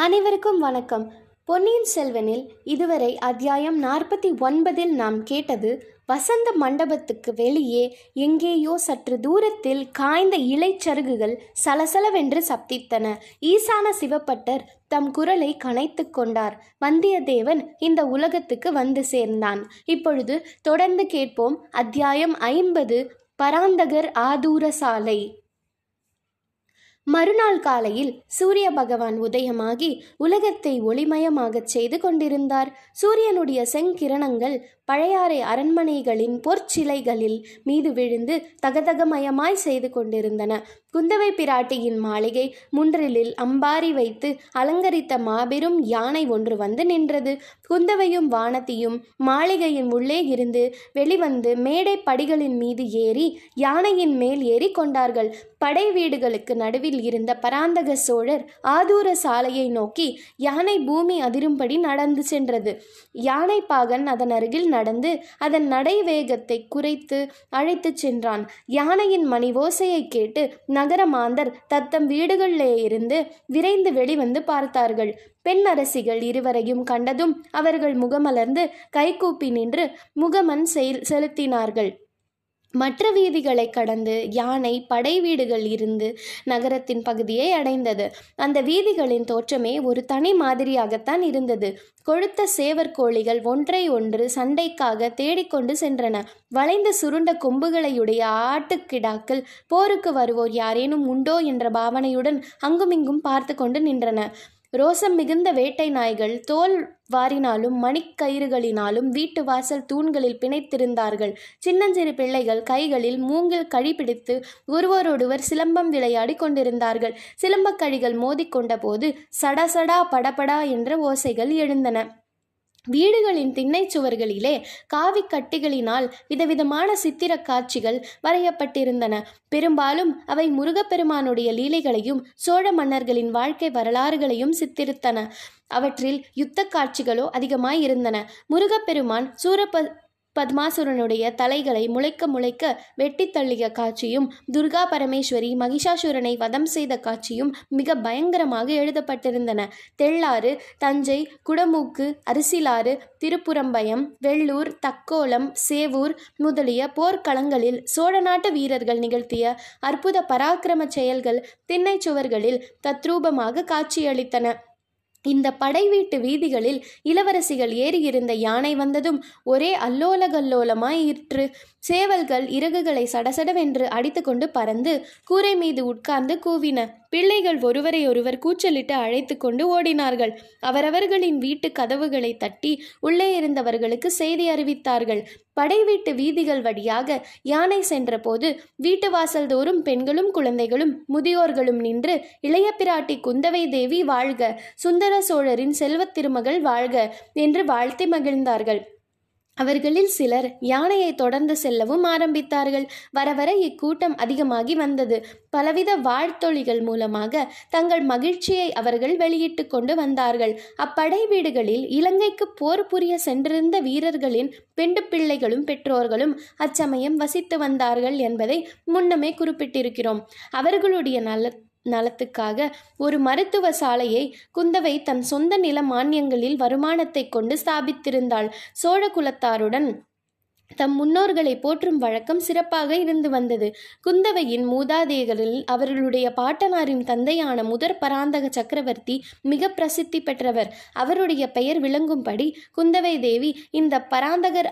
அனைவருக்கும் வணக்கம். பொன்னியின் செல்வனில் இதுவரை அத்தியாயம் நாற்பத்தி ஒன்பதில் நாம் கேட்டது வசந்த மண்டபத்துக்கு வெளியே எங்கேயோ சற்று தூரத்தில் காய்ந்த இலைச்சருகுகள் சலசலவென்று சப்தித்தன. ஈசான சிவப்பட்டர் தம் குரலை கனைத்து கொண்டார். வந்தியத்தேவன் இந்த உலகத்துக்கு வந்து சேர்ந்தான். இப்பொழுது தொடர்ந்து கேட்போம். அத்தியாயம் ஐம்பது பராந்தகர் ஆதூர சாலை மறுநாள் காலையில் சூரிய பகவான் உதயமாகி உலகத்தை ஒளிமயமாகச் செய்து கொண்டிருந்தார். சூரியனுடைய செங்கிரணங்கள் பழையாறை அரண்மனைகளின் பொற்சிலைகளில் மீது விழுந்து தகதகமயமாய் செய்து கொண்டிருந்தன. குந்தவை பிராட்டியின் மாளிகை முன்றிலில் அம்பாரி வைத்து அலங்கரித்த மாபெரும் யானை ஒன்று வந்து நின்றது. குந்தவையும் வானத்தியும் மாளிகையின் உள்ளே இருந்து வெளிவந்து மேடை படிகளின் மீது ஏறி யானையின் மேல் ஏறி கொண்டார்கள். படை வீடுகளுக்கு நடுவில் இருந்த பராந்தக சோழர் ஆதூர சாலையை நோக்கி யானை பூமி அதிரும்படி நடந்து சென்றது. யானை பாகன் அதன் அருகில் நடந்து அதன் நடை வேகத்தை குறைத்து அழைத்துச் சென்றான். யானையின் மணி ஓசையை கேட்டு நகர மாந்தர் தத்தம் வீடுகளிலே இருந்து விரைந்து வெளிவந்து பார்த்தார்கள். பெண் அரசிகள் இருவரையும் கண்டதும் அவர்கள் முகமலர்ந்து கைகூப்பி நின்று முகமன் செயல் செலுத்தினார்கள். மற்ற வீதிகளை கடந்து யானை படை வீடுகள் இருந்து நகரத்தின் பகுதியை அடைந்தது. அந்த வீதிகளின் தோற்றமே ஒரு தனி மாதிரியாகத்தான் இருந்தது. கொழுத்த சேவர் கோழிகள் ஒன்றை ஒன்று சண்டைக்காக தேடிக்கொண்டு சென்றன. வளைந்த சுருண்ட கொம்புகளையுடைய ஆட்டுக்கிடாக்கள் போருக்கு வருவோர் யாரேனும் உண்டோ? என்ற பாவனையுடன் அங்குமிங்கும் பார்த்து கொண்டு நின்றன. ரோசம் மிகுந்த வேட்டை நாய்கள் தோல் வாரினாலும் மணிக்கயிறுகளினாலும் வீட்டு வாசல் தூண்களில் பிணைத்திருந்தார்கள். சின்னஞ்சிறு பிள்ளைகள் கைகளில் மூங்கில் கழி பிடித்து ஒருவரோடொருவர் சிலம்பம் விளையாடி கொண்டிருந்தார்கள். சிலம்பக்கழிகள் மோதிக்கொண்ட போது சடசடா படபடா என்ற ஓசைகள் எழுந்தன. வீடுகளின் திண்ணை சுவர்களிலே காவி கட்டிகளினால் விதவிதமான சித்திர காட்சிகள் வரையப்பட்டிருந்தன. பெரும்பாலும் அவை முருகப்பெருமானுடைய லீலைகளையும் சோழ மன்னர்களின் வாழ்க்கை வரலாறுகளையும் சித்தரித்தன. அவற்றில் யுத்த காட்சிகளோ அதிகமாய் இருந்தன முருகப்பெருமான் சூரப பத்மாசுரனுடைய தலைகளை முளைக்க முளைக்க வெட்டி தள்ளிய காட்சியும் துர்கா பரமேஸ்வரி மகிஷாசுரனை வதம் செய்த காட்சியும் மிக பயங்கரமாக எழுதப்பட்டிருந்தன. தெள்ளாறு தஞ்சை குடமூக்கு அரிசிலாறு திருப்புறம்பயம் வெள்ளூர் தக்கோலம் சேவூர் முதலிய போர்க்களங்களில் சோழ நாட்டு வீரர்கள் நிகழ்த்திய அற்புத பராக்கிரம செயல்கள் திண்ணை சுவர்களில் தத்ரூபமாக காட்சியளித்தன. இந்த படை வீட்டு வீதிகளில் இளவரசிகள் ஏறியிருந்த யானை வந்ததும் ஒரே அல்லோல கல்லோலமாயிற்று சேவல்கள் இறகுகளை சடசடவென்று அடித்துக்கொண்டு பறந்து கூரை மீது உட்கார்ந்து கூவின. பிள்ளைகள் ஒருவரை ஒருவர் கூச்சலிட்டு அழைத்து கொண்டு ஓடினார்கள். அவரவர்களின் வீட்டு கதவுகளை தட்டி உள்ளே இருந்தவர்களுக்கு செய்தி அறிவித்தார்கள். படை வீட்டு வீதிகள் வழியாக யானை சென்றபோது வீட்டு வாசல் தோறும் பெண்களும் குழந்தைகளும் முதியோர்களும் நின்று இளைய பிராட்டி குந்தவை தேவி வாழ்க சுந்தர சோழரின் செல்வத் திருமகள் வாழ்க என்று வாழ்த்தி மகிழ்ந்தார்கள். அவர்களில் சிலர் யானையை தொடர்ந்து செல்லவும் ஆரம்பித்தார்கள். வர வர இக்கூட்டம் அதிகமாகி வந்தது. பலவித வாழ்த்தொழிகள் மூலமாக தங்கள் மகிழ்ச்சியை அவர்கள் வெளியிட்டு கொண்டு வந்தார்கள். அப்படை வீடுகளில் இலங்கைக்கு போர் புரிய சென்றிருந்த வீரர்களின் பெண்டு பிள்ளைகளும் பெற்றோர்களும் அச்சமயம் வசித்து வந்தார்கள் என்பதை முன்னமே குறிப்பிட்டிருக்கிறோம். அவர்களுடைய நல நலத்துக்காக ஒரு மருத்துவ சாலையை குந்தவை தன் சொந்த நில மானியங்களில் வருமானத்தை கொண்டு ஸ்தாபித்திருந்தாள். சோழ குலத்தாருடன் தம் முன்னோர்களை போற்றும் வழக்கம் சிறப்பாக இருந்து வந்தது. குந்தவையின் மூதாதையர்களில் அவர்களுடைய பாட்டனாரின் தந்தையான முதற் பராந்தக சக்கரவர்த்தி மிக பிரசித்தி பெற்றவர். அவருடைய பெயர் விளங்கும்படி குந்தவை தேவி இந்த பராந்தகர்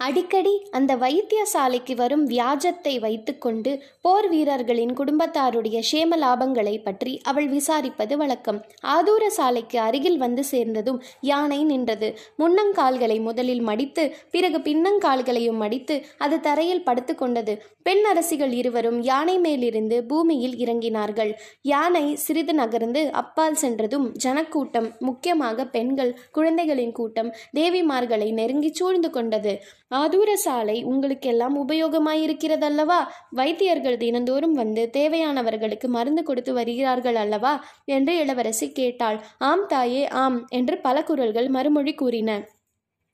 அடிக்கடி அந்த வைத்தியசாலைக்கு வரும் வியாஜத்தை வைத்துக்கொண்டு போர் வீரர்களின் குடும்பத்தாருடைய சேம லாபங்களை பற்றி அவள் விசாரிப்பது வழக்கம். ஆதூர சாலைக்கு அருகில் வந்து சேர்ந்ததும் யானை நின்றது. முன்னங்கால்களை முதலில் மடித்து பிறகு பின்னங்கால்களையும் மடித்து அது தரையில் படுத்து கொண்டது. பெண் அரசிகள் இருவரும் யானை மேலிருந்து பூமியில் இறங்கினார்கள். யானை சிறிது நகர்ந்து அப்பால் சென்றதும் ஜனக்கூட்டம் முக்கியமாக பெண்கள் குழந்தைகளின் கூட்டம் தேவிமார்களை நெருங்கி சூழ்ந்து கொண்டது. ஆதூர சாலை உங்களுக்கெல்லாம் உபயோகமாயிருக்கிறதல்லவா? வைத்தியர்கள் தினந்தோறும் வந்து தேவையானவர்களுக்கு மருந்து கொடுத்து வருகிறார்கள் அல்லவா? என்று இளவரசி கேட்டாள். ஆம் தாயே ஆம் என்று பல குரல்கள் மறுமொழி கூறின.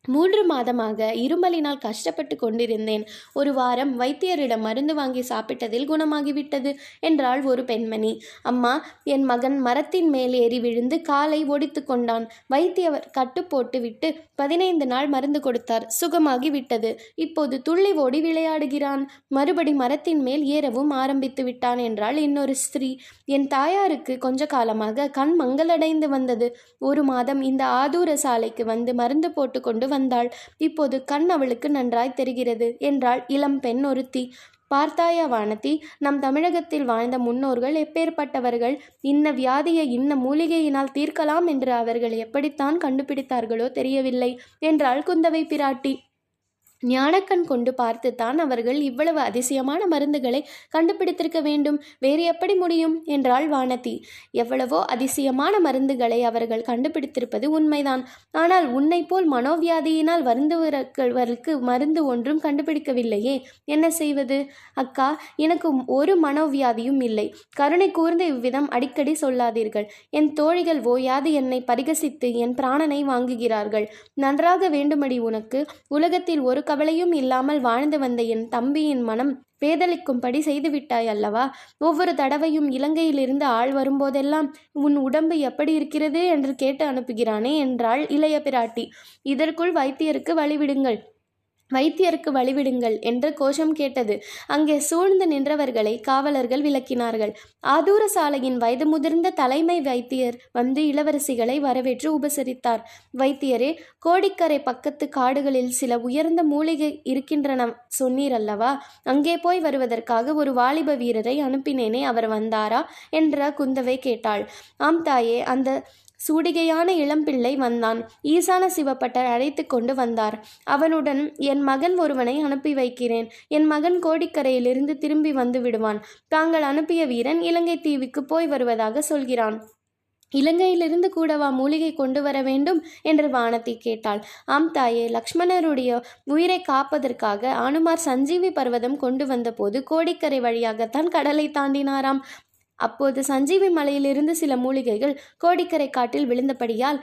மூன்று மாதமாக இருமலினால் கஷ்டப்பட்டு கொண்டிருந்தேன். ஒரு வாரம் வைத்தியரிடம் மருந்து வாங்கி சாப்பிட்டதில் குணமாகிவிட்டது என்றாள் ஒரு பெண்மணி. அம்மா என் மகன் மரத்தின் மேல் ஏறி விழுந்து காலை ஒடித்து கொண்டான். வைத்தியவர் கட்டு போட்டு விட்டு பதினைந்து நாள் மருந்து கொடுத்தார். சுகமாகி விட்டது இப்போது துள்ளி ஓடி விளையாடுகிறான். மறுபடி மரத்தின் மேல் ஏறவும் ஆரம்பித்து விட்டான் என்றாள் இன்னொரு ஸ்திரீ. என் தாயாருக்கு கொஞ்ச காலமாக கண் மங்களடைந்து வந்தது. ஒரு மாதம் இந்த ஆதூர சாலைக்கு வந்து மருந்து போட்டு கொண்டு வந்தாள். இப்போது கண் அவளுக்கு நன்றாய் தெரிகிறது என்றாள் இளம் பெண் ஒருத்தி. பார்த்தாயா வானதி நம் தமிழகத்தில் வாழ்ந்த முன்னோர்கள் எப்பேற்பட்டவர்கள்? இன்ன வியாதியை இன்ன மூலிகையினால் தீர்க்கலாம் என்று அவர்கள் எப்படித்தான் கண்டுபிடித்தார்களோ தெரியவில்லை என்றாள் குந்தவை பிராட்டி. ஞானக்கண் கொண்டு பார்த்துத்தான் அவர்கள் இவ்வளவு அதிசயமான மருந்துகளை கண்டுபிடித்திருக்க வேண்டும். வேறு எப்படி முடியும்? என்றாள் வானதி. எவ்வளவோ அதிசயமான மருந்துகளை அவர்கள் கண்டுபிடித்திருப்பது உண்மைதான். ஆனால் உன்னை போல் மனோவியாதியினால் வருந்துவர்களுக்கு மருந்து ஒன்றும் கண்டுபிடிக்கவில்லையே. என்ன செய்வது? அக்கா எனக்கு ஒரு மனோவியாதியும் இல்லை. கருணை கூர்ந்த இவ்விதம் அடிக்கடி சொல்லாதீர்கள். என் தோழிகள் ஓயாது என்னை பரிகசித்து என் பிராணனை வாங்குகிறார்கள். நன்றாக வேண்டுமடி உனக்கு. உலகத்தில் ஒரு கவலையும் இல்லாமல் வாழ்ந்து வந்த என் தம்பியின் மனம் பேதலிக்கும்படி செய்துவிட்டாய் அல்லவா? ஒவ்வொரு தடவையும் இலங்கையிலிருந்து ஆள் வரும்போதெல்லாம் உன் உடம்பு எப்படி இருக்கிறது? என்று கேட்டு அனுப்புகிறானே என்றாள் இளைய பிராட்டி. இதற்குள் வைத்தியருக்கு வழிவிடுங்கள். வைத்தியருக்கு வழிவிடுங்கள் என்று கோஷம் கேட்டது. அங்கே சூழ்ந்து நின்றவர்களை காவலர்கள் விளக்கினார்கள். ஆதூர சாலையின் வயது முதிர்ந்த தலைமை வைத்தியர் வந்து இளவரசிகளை வரவேற்று உபசரித்தார். வைத்தியரே கோடிக்கரை பக்கத்து காடுகளில் சில உயர்ந்த மூலிகை இருக்கின்றன சொன்னீர் அல்லவா? அங்கே போய் வருவதற்காக ஒரு வாலிப வீரரை அனுப்பினேனே அவர் வந்தாரா? என்ற குந்தவை கேட்டாள். ஆம் தாயே அந்த சூடிகையான இளம்பிள்ளை வந்தான். ஈசான சிவப்பட்டர் அழைத்து கொண்டு வந்தார். அவனுடன் என் மகன் ஒருவனை அனுப்பி வைக்கிறேன். என் மகன் கோடிக்கரையிலிருந்து திரும்பி வந்து விடுவான். தாங்கள் அனுப்பிய வீரன் இலங்கை தீவுக்கு போய் வருவதாக சொல்கிறான். இலங்கையிலிருந்து கூடவா மூலிகை கொண்டு வர வேண்டும்? என்று வானதி கேட்டாள். ஆம் தாயே லக்ஷ்மணருடைய உயிரை காப்பதற்காக அனுமார் சஞ்சீவி பர்வதம் கொண்டு வந்தபோது கோடிக்கரை வழியாகத்தான் கடலை தாண்டினாராம். அப்போது சஞ்சீவி மலையிலிருந்து சில மூலிகைகள் கோடிக்கரை காட்டில் விழுந்தபடியால்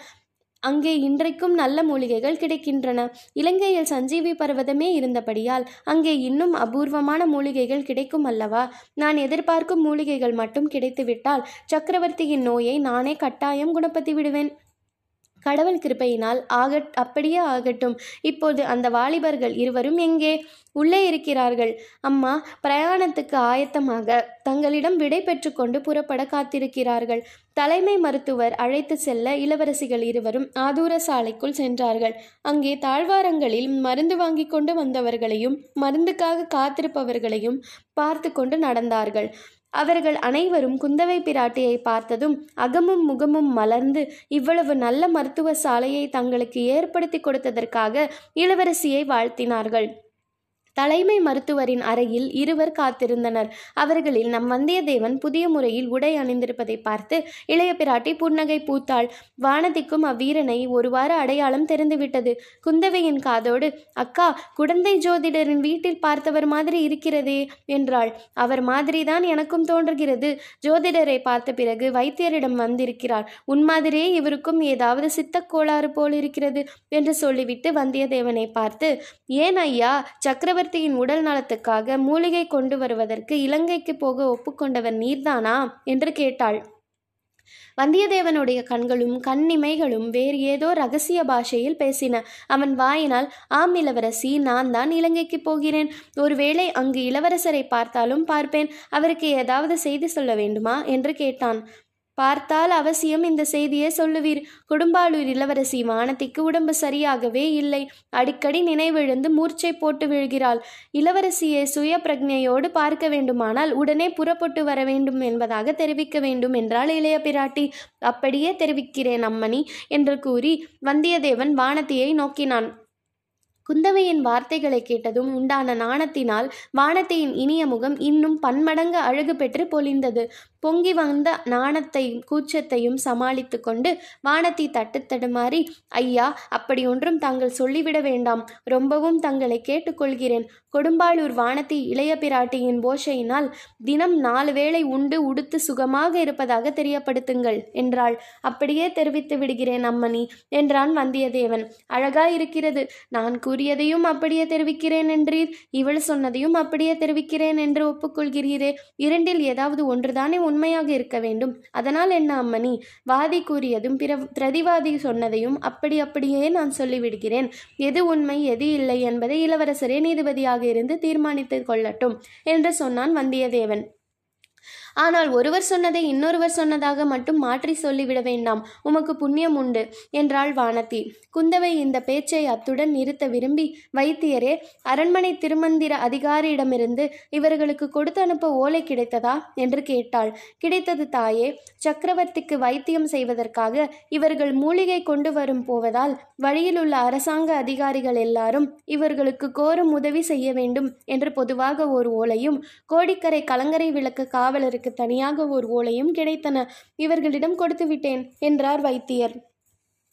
அங்கே இன்றைக்கும் நல்ல மூலிகைகள் கிடைக்கின்றன. இலங்கையில் சஞ்சீவி பர்வதமே இருந்தபடியால் அங்கே இன்னும் அபூர்வமான மூலிகைகள் கிடைக்கும் அல்லவா? நான் எதிர்பார்க்கும் மூலிகைகள் மட்டும் கிடைத்துவிட்டால் சக்கரவர்த்தியின் நோயை நானே கட்டாயம் குணப்படுத்தி விடுவேன் கடவுள் கிருபையினால் ஆகட் அப்படியே ஆகட்டும். இப்போது அந்த வாலிபர்கள் இருவரும் எங்கே? உள்ளே இருக்கிறார்கள். அம்மா பிரயாணத்துக்கு ஆயத்தமாக தங்களிடம் விடை பெற்றுக்கொண்டு புறப்பட காத்திருக்கிறார்கள். தலைமை மருத்துவர் அழைத்து செல்ல இளவரசிகள் இருவரும் ஆதூர சாலைக்குள் சென்றார்கள். அங்கே தாழ்வாரங்களில் மருந்து வாங்கி கொண்டு வந்தவர்களையும் மருந்துக்காக காத்திருப்பவர்களையும் பார்த்து கொண்டு நடந்தார்கள். அவர்கள் அனைவரும் குந்தவை பிராட்டியை பார்த்ததும் அகமும் முகமும் மலர்ந்து இவ்வளவு நல்ல மருத்துவ சாலையை தங்களுக்கு ஏற்படுத்தி கொடுத்ததற்காக இளவரசியை வாழ்த்தினார்கள். தலைமை மருத்துவரின் அறையில் இருவர் காத்திருந்தனர். அவர்களில் நம் வந்தியத்தேவன் புதிய முறையில் உடை அணிந்திருப்பதை பார்த்து இளைய பிராட்டி புன்னகை பூத்தாள். வானதிக்கும் அவ்வீரனை ஒருவாறு அடையாளம் தெரிந்துவிட்டது. குந்தவையின் காதோடு அக்கா குடந்தை ஜோதிடரின் வீட்டில் பார்த்தவர் மாதிரி இருக்கிறதே என்றாள். அவர் மாதிரிதான் எனக்கும் தோன்றுகிறது. ஜோதிடரை பார்த்த பிறகு வைத்தியரிடம் வந்திருக்கிறார். உன் மாதிரியே இவருக்கும் ஏதாவது சித்தக் கோளாறு போல் இருக்கிறது என்று சொல்லிவிட்டு வந்தியத்தேவனை பார்த்து ஏன் ஐயா சக்கரவர்த்தி சக்கரவர்த்தியின் உடல் நலத்துக்காக மூலிகை கொண்டு வருவதற்கு இலங்கைக்கு போக ஒப்புக்கொண்டவர் நீர்தானா? என்று கேட்டாள். வந்தியத்தேவனுடைய கண்களும் கண்ணிமைகளும் வேறு ஏதோ ரகசிய பாஷையில் பேசின. அவன் வாயினால் ஆம் இளவரசி நான் தான் இலங்கைக்கு போகிறேன். ஒருவேளை அங்கு இளவரசரை பார்த்தாலும் பார்ப்பேன். அவருக்கு ஏதாவது செய்தி சொல்ல வேண்டுமா? என்று கேட்டான். பார்த்தால் அவசியம் இந்த செய்தியை சொல்லுவீர். குடும்பாளூர் இளவரசி வானதிக்கு உடம்பு சரியாகவே இல்லை. அடிக்கடி நினைவிழந்து மூர்ச்சை போட்டு விழுகிறாள். இளவரசியை சுய பிரஜையோடு பார்க்க வேண்டுமானால் உடனே புறப்பட்டு வர வேண்டும் என்பதாக தெரிவிக்க வேண்டும் என்றாள் இளைய பிராட்டி. அப்படியே தெரிவிக்கிறேன் அம்மணி என்று கூறி வந்தியத்தேவன் வானதியை நோக்கினான். குந்தவையின் வார்த்தைகளை கேட்டதும் உண்டான நாணத்தினால் வானத்தையின் இனிய முகம் இன்னும் பன்மடங்கு அழகு பெற்று பொலிந்தது பொங்கி வந்த நாணத்தையும் கூச்சத்தையும் சமாளித்து கொண்டு வானத்தை தட்டு தடுமாறி ஐயா அப்படி ஒன்றும் தாங்கள் சொல்லிவிட வேண்டாம். ரொம்பவும் தங்களை கேட்டுக்கொள்கிறேன். கொடும்பாளூர் வானத்தை இளைய பிராட்டியின் போஷையினால் தினம் நாலு வேளை உண்டு உடுத்து சுகமாக இருப்பதாக தெரியப்படுத்துங்கள் என்றாள். அப்படியே தெரிவித்து விடுகிறேன் அம்மணி என்றான் வந்தியத்தேவன். அழகாயிருக்கிறது. நான் கூறியதையும் அப்படியே தெரிவிக்கிறேன் என்றீர். இவள் சொன்னதையும் அப்படியே தெரிவிக்கிறேன் என்று ஒப்புக்கொள்கிறீரே. இரண்டில் ஏதாவது ஒன்றுதானே உண்மையாக இருக்க வேண்டும். அதனால் என்ன அம்மணி? வாதி கூறியதும் பிற பிரதிவாதி சொன்னதையும் அப்படி அப்படியே நான் சொல்லிவிடுகிறேன். எது உண்மை எது இல்லை என்பதை இளவரசரே நீதிபதியாக இருந்து தீர்மானித்துக் கொள்ளட்டும் என்று சொன்னான் வந்தியத்தேவன். ஆனால் ஒருவர் சொன்னதை இன்னொருவர் சொன்னதாக மட்டும் மாற்றி சொல்லிவிட வேண்டாம். உமக்கு புண்ணியம் உண்டு என்றாள் வானதி. குந்தவை இந்த பேச்சை அத்துடன் நிறுத்த விரும்பி வைத்தியரே அரண்மனை திருமந்திர அதிகாரியிடமிருந்து இவர்களுக்கு கொடுத்து அனுப்ப ஓலை கிடைத்ததா? என்று கேட்டாள். கிடைத்தது தாயே சக்கரவர்த்திக்கு வைத்தியம் செய்வதற்காக இவர்கள் மூலிகை கொண்டு வரும் போவதால் வழியில் உள்ள அரசாங்க அதிகாரிகள் எல்லாரும் இவர்களுக்கு கோரும் உதவி செய்ய வேண்டும் என்று பொதுவாக ஒரு ஓலையும் கோடிக்கரை கலங்கரை விளக்கு காவலருக்கு தனியாக ஒரு ஓலையும் கிடைத்தன. இவர்களிடம் கொடுத்து விட்டேன் என்றார் வைத்தியர்.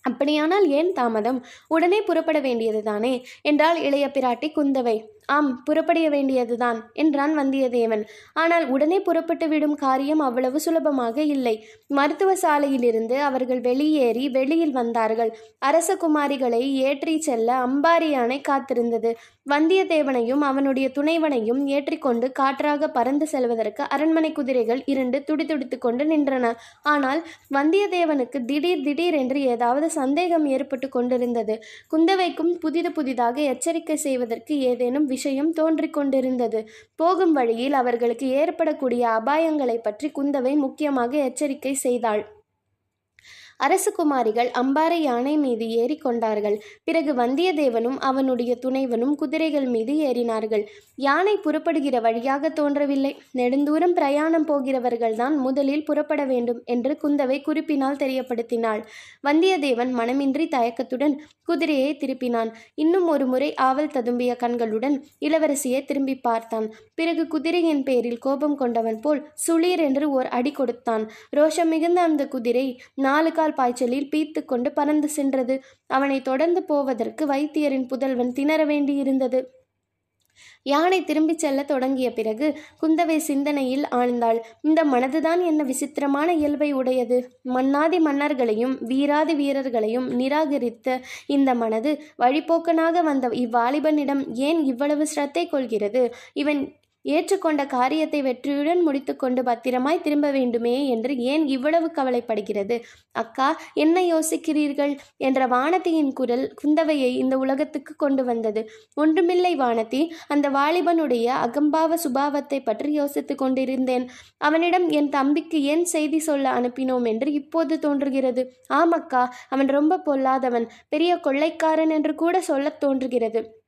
அப்படியானால் ஏன் தாமதம்? உடனே புறப்பட வேண்டியதுதானே? என்றாள் இளைய பிராட்டி குந்தவை. ஆம் புறப்படைய வேண்டியதுதான் என்றான் வந்தியத்தேவன். ஆனால் உடனே புறப்பட்டு விடும் காரியம் அவ்வளவு சுலபமாக இல்லை. மருத்துவ சாலையிலிருந்து அவர்கள் வெளியேறி வெளியில் வந்தார்கள். அரச குமாரிகளை ஏற்றி செல்ல அம்பாரி யானை காத்திருந்தது. வந்தியத்தேவனையும் அவனுடைய துணைவனையும் ஏற்றிக்கொண்டு காற்றாக பறந்து செல்வதற்கு அரண்மனை குதிரைகள் இரண்டு துடிதுடித்து கொண்டு நின்றன. ஆனால் வந்தியத்தேவனுக்கு திடீர் திடீர் என்று ஏதாவது சந்தேகம் ஏற்பட்டு கொண்டிருந்தது. குந்தவைக்கும் புதிது புதிதாக எச்சரிக்கை செய்வதற்கு ஏதேனும் விஷயம் தோன்றிக் கொண்டிருந்தது. போகும் வழியில் அவர்களுக்கு ஏற்படக்கூடிய அபாயங்களை பற்றி குந்தவை முக்கியமாக எச்சரிக்கை செய்தாள். அரசகுமாரிகள் அம்பாறை யானை மீது ஏறி கொண்டார்கள். பிறகு வந்தியத்தேவனும் அவனுடைய துணைவனும் குதிரைகள் மீது ஏறினார்கள். யானை புறப்படுகிற வழியாக தோன்றவில்லை. நெடுந்தூரம் பிரயாணம் போகிறவர்கள்தான் முதலில் புறப்பட வேண்டும் என்று குந்தவை குறிப்பினால் தெரியப்படுத்தினாள். வந்தியத்தேவன் மனமின்றி தயக்கத்துடன் குதிரையை திருப்பினான். இன்னும் ஒரு முறை ஆவல் ததும்பிய கண்களுடன் இளவரசியை திரும்பி பார்த்தான். பிறகு குதிரையின் பேரில் கோபம் கொண்டவன் போல் சுளீர் என்று ஓர் அடி கொடுத்தான். ரோஷம் மிகுந்த அந்த குதிரை நாலு கால் பாய்ச்சலில் பீத்து கொண்டு பறந்து சென்றது. அவனை தொடர்ந்து போவதற்கு வைத்தியரின் புதல்வன் திணற வேண்டியிருந்தது. யானை திரும்பிச் செல்ல தொடங்கிய பிறகு குந்தவை சிந்தனையில் ஆழ்ந்தாள். இந்த மனதுதான் என்ன விசித்திரமான இயல்பை உடையது. மன்னாதி மன்னர்களையும் வீராதி வீரர்களையும் நிராகரித்த இந்த மனது வழிபோக்கனாக வந்த இவ்வாலிபனிடம் ஏன் இவ்வளவு சிரத்தை கொள்கிறது? இவன் ஏற்றுக்கொண்ட காரியத்தை வெற்றியுடன் முடித்துக்கொண்டு பத்திரமாய் திரும்ப வேண்டுமே என்று ஏன் இவ்வளவு கவலைப்படுகிறது? அக்கா என்ன யோசிக்கிறீர்கள்? என்ற வானதியின் குரல் குந்தவையை இந்த உலகத்துக்கு கொண்டு வந்தது. ஒன்றுமில்லை வானதி அந்த வாலிபனுடைய அகம்பாவ சுபாவத்தை பற்றி யோசித்துக் கொண்டிருந்தேன். அவனிடம் என் தம்பிக்கு ஏன் செய்தி சொல்ல அனுப்பினோம் என்று இப்போது தோன்றுகிறது. ஆமக்கா அவன் ரொம்ப பொல்லாதவன் பெரிய கொள்ளைக்காரன் என்று கூட சொல்லத் தோன்றுகிறது.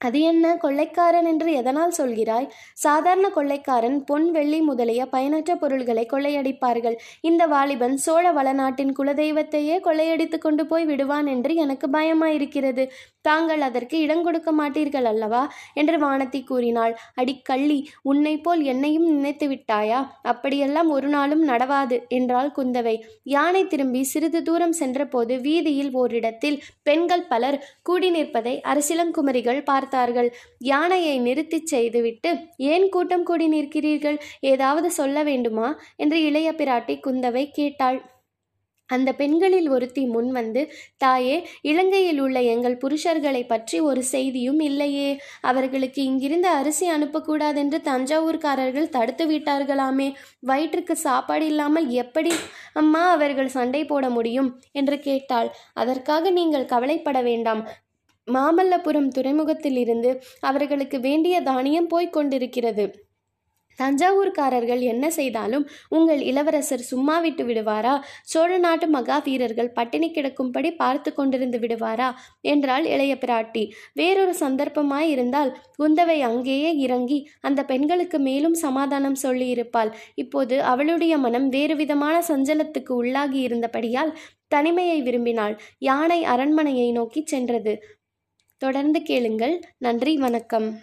அது என்ன கொள்ளைக்காரன் என்று எதனால் சொல்கிறாய்? சாதாரண கொள்ளைக்காரன் பொன் வெள்ளி முதலிய பயனற்ற பொருள்களை கொள்ளையடிப்பார்கள். இந்த வாலிபன் சோழ வளநாட்டின் குலதெய்வத்தையே கொள்ளையடித்து கொண்டு போய் விடுவான் என்று எனக்கு பயமாயிருக்கிறது. தாங்கள் அதற்கு இடம் கொடுக்க மாட்டீர்கள் அல்லவா? என்று வானதி கூறினாள். அடிக்கள்ளி உன்னை போல் என்னையும் நினைத்து விட்டாயா? அப்படியெல்லாம் ஒரு நாளும் நடவாது என்றாள் குந்தவை. யானை திரும்பி சிறிது தூரம் சென்றபோது வீதியில் ஓரிடத்தில் பெண்கள் பலர் கூடி நிற்பதை அரசிலங்குமரிகள் பார்த்தார்கள். யானையை நிறுத்திச் செய்துவிட்டு ஏன் கூட்டம் கூடி நிற்கிறீர்கள்? ஏதாவது சொல்ல வேண்டுமா? என்று இளைய பிராட்டி குந்தவை கேட்டாள். அந்த பெண்களில் ஒருத்தி முன் வந்து தாயே இலங்கையில் உள்ள எங்கள் புருஷர்களை பற்றி ஒரு செய்தியும் இல்லையே. அவர்களுக்கு இங்கிருந்து அரிசி அனுப்பக்கூடாதென்று தஞ்சாவூர்காரர்கள் தடுத்து விட்டார்களாமே. வயிற்றுக்கு சாப்பாடு இல்லாமல் எப்படி அம்மா அவர்கள் சண்டை போட முடியும்? என்று கேட்டாள். அதற்காக நீங்கள் கவலைப்பட வேண்டாம். மாமல்லபுரம் துறைமுகத்திலிருந்து அவர்களுக்கு வேண்டிய தானியம் போய்க் கொண்டிருக்கிறது. தஞ்சாவூர்காரர்கள் என்ன செய்தாலும் உங்கள் இளவரசர் சும்மா விட்டு விடுவாரா? சோழ நாட்டு மகா வீரர்கள் பட்டினி கிடக்கும்படி பார்த்து கொண்டிருந்து விடுவாரா? என்றாள் இளைய பிராட்டி. வேறொரு சந்தர்ப்பமாய் இருந்தால் குந்தவை அங்கேயே இறங்கி அந்த பெண்களுக்கு மேலும் சமாதானம் சொல்லியிருப்பாள். இப்போது அவளுடைய மனம் வேறு விதமான சஞ்சலத்துக்கு உள்ளாகி இருந்தபடியால் தனிமையை விரும்பினாள். யானை அரண்மனையை நோக்கி சென்றது. தொடர்ந்து கேளுங்கள். நன்றி வணக்கம்.